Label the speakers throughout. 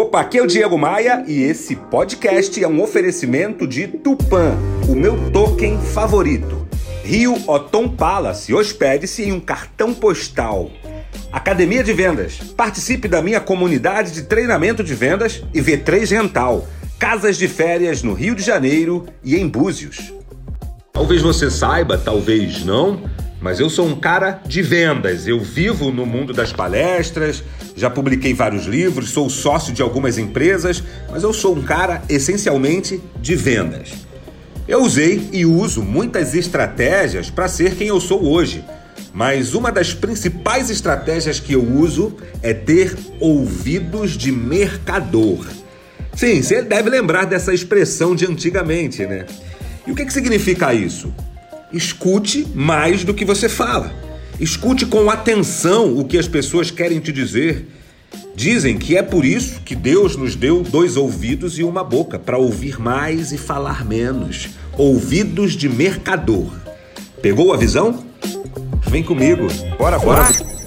Speaker 1: Opa, aqui é o Diego Maia e esse podcast é um oferecimento de Tupan, o meu token favorito. Rio Otom Palace, hospede-se em um cartão postal. Academia de Vendas, participe da minha comunidade de treinamento de vendas e V3 Rental, casas de férias no Rio de Janeiro e em Búzios. Talvez você saiba, talvez não, mas eu sou um cara de vendas. Eu vivo no mundo das palestras, já publiquei vários livros, sou sócio de algumas empresas, mas eu sou um cara essencialmente de vendas. Eu usei e uso muitas estratégias para ser quem eu sou hoje. Mas uma das principais estratégias que eu uso é ter ouvidos de mercador. Sim, você deve lembrar dessa expressão de antigamente, né? E o que, que significa isso? Escute mais do que você fala. Escute com atenção o que as pessoas querem te dizer. Dizem que é por isso que Deus nos deu dois ouvidos e uma boca, para ouvir mais e falar menos. Ouvidos de mercador. Pegou a visão? Vem comigo. Bora, bora.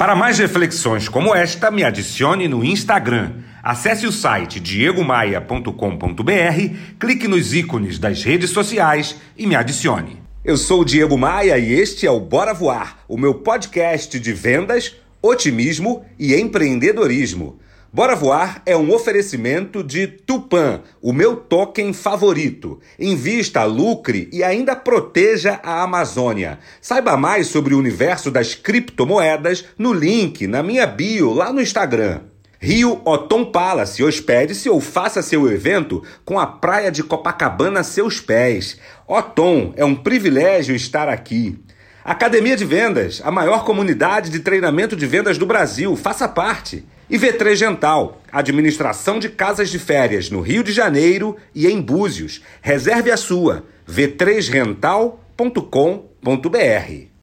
Speaker 1: Para mais reflexões como esta, me adicione no Instagram. Acesse o site diegomaia.com.br, clique nos ícones das redes sociais e me adicione. Eu sou o Diego Maia e este é o Bora Voar, o meu podcast de vendas, otimismo e empreendedorismo. Bora Voar é um oferecimento de Tupan, o meu token favorito. Invista, lucre e ainda proteja a Amazônia. Saiba mais sobre o universo das criptomoedas no link na minha bio lá no Instagram. Rio Otom Palace, hospede-se ou faça seu evento com a praia de Copacabana a seus pés. Otom, é um privilégio estar aqui. Academia de Vendas, a maior comunidade de treinamento de vendas do Brasil. Faça parte. E V3 Gental, administração de casas de férias no Rio de Janeiro e em Búzios. Reserve a sua. v3rental.com.br